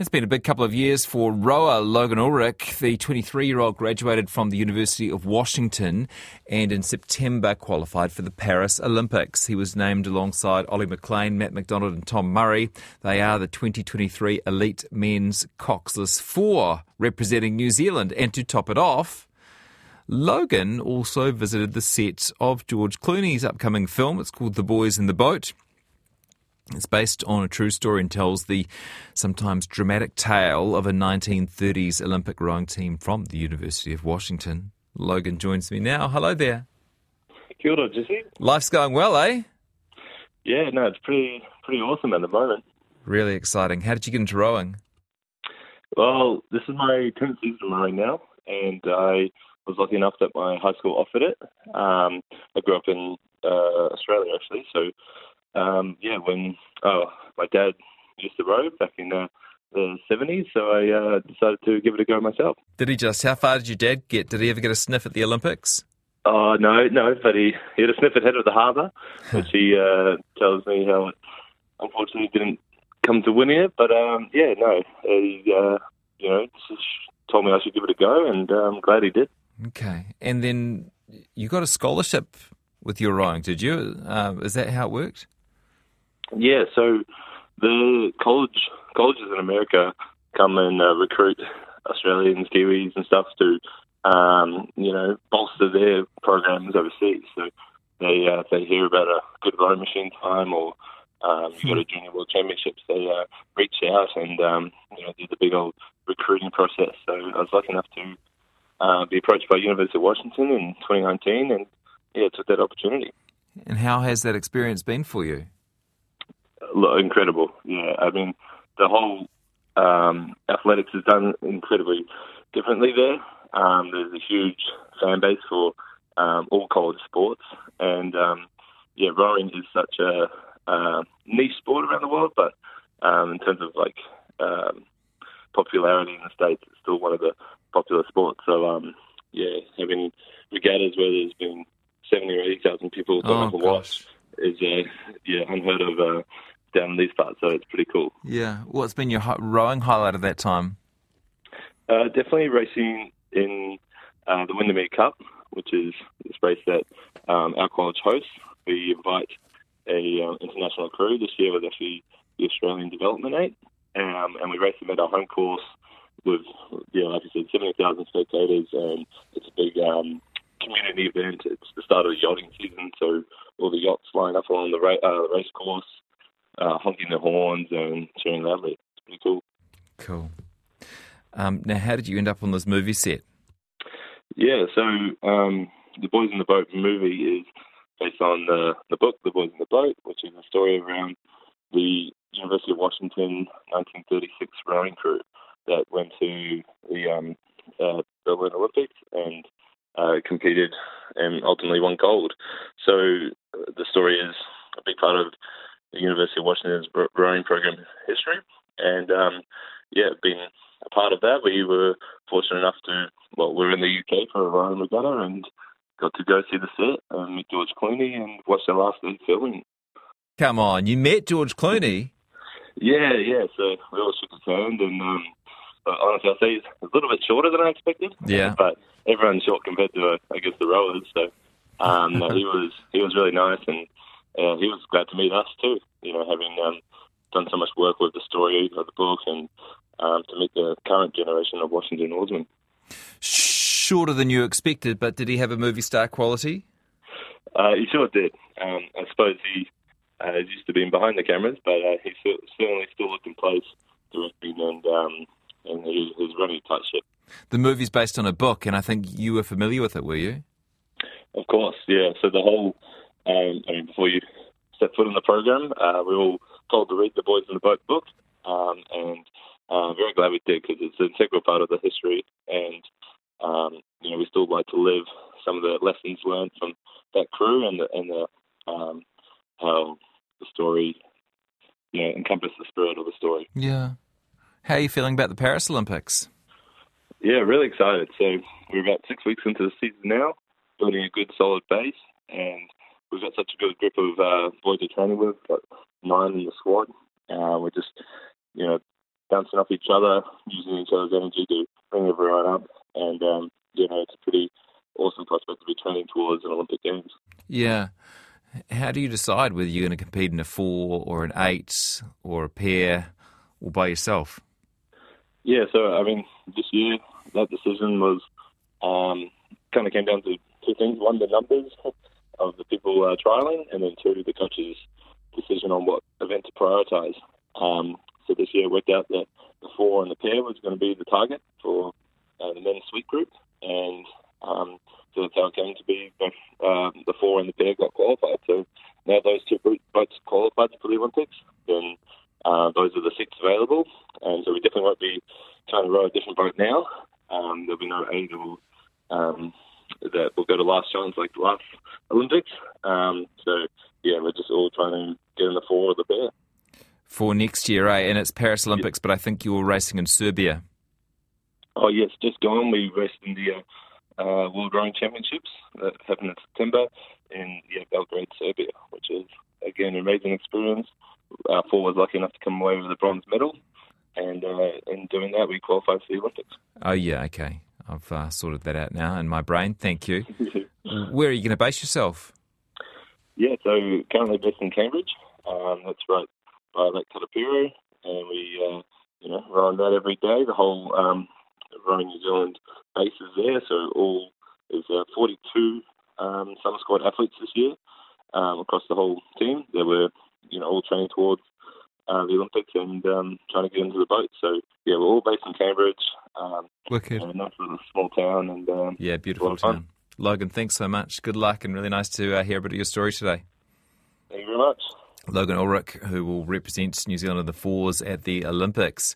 It's been a big couple of years for rower Logan Ullrich. The 23 year old graduated from the University of Washington and in September qualified for the Paris Olympics. He was named alongside Ollie Maclean, Matt Macdonald, and Tom Murray. They are the 2023 Elite Men's Coxless Four representing New Zealand. And to top it off, Logan also visited the set of George Clooney's upcoming film. It's called The Boys in the Boat. It's based on a true story and tells the sometimes dramatic tale of a 1930s Olympic rowing team from the University of Washington. Logan joins me now. Hello there. Kia ora, Jesse. Life's going well, eh? Yeah, no, it's pretty pretty awesome at the moment. Really exciting. How did you get into rowing? Well, this is my 10th season rowing now, and I was lucky enough that my high school offered it. Um, I grew up in uh, Australia, actually, so um, yeah, when oh, my dad used to row back in uh, the 70s, so I uh, decided to give it a go myself. Did he just? How far did your dad get? Did he ever get a sniff at the Olympics? Oh, no, no, but he, he had a sniff at head of the harbour, which he uh, tells me how it unfortunately didn't come to winning it. But um, yeah, no, he, uh, you know, told me I should give it a go, and uh, I'm glad he did. Okay. And then you got a scholarship with your rowing, did you? Uh, is that how it worked? Yeah, so the college colleges in America come and uh, recruit Australians, Kiwis, and stuff to um, you know bolster their programs overseas. So they uh, they hear about a good row machine time or um, you got a junior world championships, they uh, reach out and um, you know do the big old recruiting process. So I was lucky enough to uh, be approached by University of Washington in 2019, and yeah, took that opportunity. And how has that experience been for you? Look, incredible. Yeah, I mean, the whole um, athletics is done incredibly differently there. Um, there's a huge fan base for um, all college sports, and um, yeah, rowing is such a uh, niche sport around the world, but um, in terms of like um, popularity in the states, it's still one of the popular sports. So um, yeah, having regattas where there's been seventy or eighty thousand people turn Oh, up and watch is uh, yeah unheard of uh, down in these parts. So it's pretty cool. Yeah. What's been your rowing highlight of that time? Uh, definitely racing in uh, the Windermere Cup, which is this race that um, our college hosts. We invite a uh, international crew. This year was actually the Australian Development Eight, um, and we race them at our home course with, yeah, like I said, 70,000 spectators, and it's a big um, community event. It's the start of the yachting season, so all the yachts line up along the, ra- uh, the race course, uh, honking their horns and cheering loudly. It's pretty cool. Cool. Um, now, how did you end up on this movie set? Yeah, so um, the Boys in the Boat movie is based on the the book The Boys in the Boat, which is a story around the University of Washington 1936 rowing crew that went to the um, uh, Berlin Olympics and uh, competed and ultimately won gold. So uh, the story is a big part of the University of Washington's rowing program history, and um, yeah, being a part of that, we were fortunate enough to well, we're in the UK for a rowing regatta and got to go see the set and meet George Clooney and watch the last day filming. Come on, you met George Clooney. Yeah, yeah. So we all shook his hand, and um, honestly, I'll say he's a little bit shorter than I expected. Yeah. But everyone's short compared to, uh, I guess, the rowers. So um, he was he was really nice, and uh, he was glad to meet us too. You know, having um, done so much work with the story of the book, and um, to meet the current generation of Washington oarsmen. Shorter than you expected, but did he have a movie star quality? Uh, he sure did. Um, I suppose he uh, is used to being behind the cameras, but uh, he certainly still looked in place directing and um, and he, he was running a tight ship. The movie's based on a book, and I think you were familiar with it, were you? Of course, yeah. So the whole, um, I mean, before you set foot in the program, uh, we were all told to read the Boys in the Boat book, um, and uh, very glad we did because it's an integral part of the history, and um, you know we still like to live some of the lessons learned from that crew and the, and the um, how the story, you know, encompass the spirit of the story. Yeah. How are you feeling about the Paris Olympics? Yeah, really excited. So we're about six weeks into the season now, building a good solid base, and we've got such a good group of uh, boys we're training with, got nine in the squad. Uh, we're just, you know, bouncing off each other, using each other's energy to bring everyone up, and um, you know, it's a pretty awesome prospect to be training towards an Olympic Games. Yeah. How do you decide whether you're going to compete in a four or an eight or a pair or by yourself? Yeah, so I mean, this year that decision was um, kind of came down to two things: one, the numbers of the people uh, trialing, and then two, the coach's decision on what event to prioritise. Um, so this year worked out that the four and the pair was going to be the target for uh, the men's sweep group, and um, so that's how it came to be. Both um, the four and the pair got qualified. So now those two boats qualified for the Olympics. Then uh, those are the six available, and so we definitely won't be trying to row a different boat now. Um, there'll be no eight or um, that will go to last chance like the last Olympics. Um, so yeah, we're just all trying to get in the four of the pair. For next year, eh? And it's Paris Olympics, but I think you're racing in Serbia. Oh yes, just gone. We raced in the uh, uh, World Rowing Championships that happened in September in yeah, Belgrade, Serbia, which is again an amazing experience. Our four was lucky enough to come away with a bronze medal, and uh, in doing that, we qualified for the Olympics. Oh yeah, okay. I've uh, sorted that out now in my brain. Thank you. Where are you going to base yourself? Yeah, so currently based in Cambridge. Um, that's right by Lake Karapiro, and we uh, you know run that every day. The whole um, Rowing New Zealand base is there, so all is uh, 42 um, summer squad athletes this year um, across the whole team. They were you know all training towards uh, the Olympics and um, trying to get into the boat. So yeah, we're all based in Cambridge. Um, Wicked. And a nice little small town, and um, yeah, beautiful town. Logan, thanks so much. Good luck, and really nice to uh, hear a bit of your story today. Thank you very much. Logan Ullrich, who will represent New Zealand in the fours at the Olympics.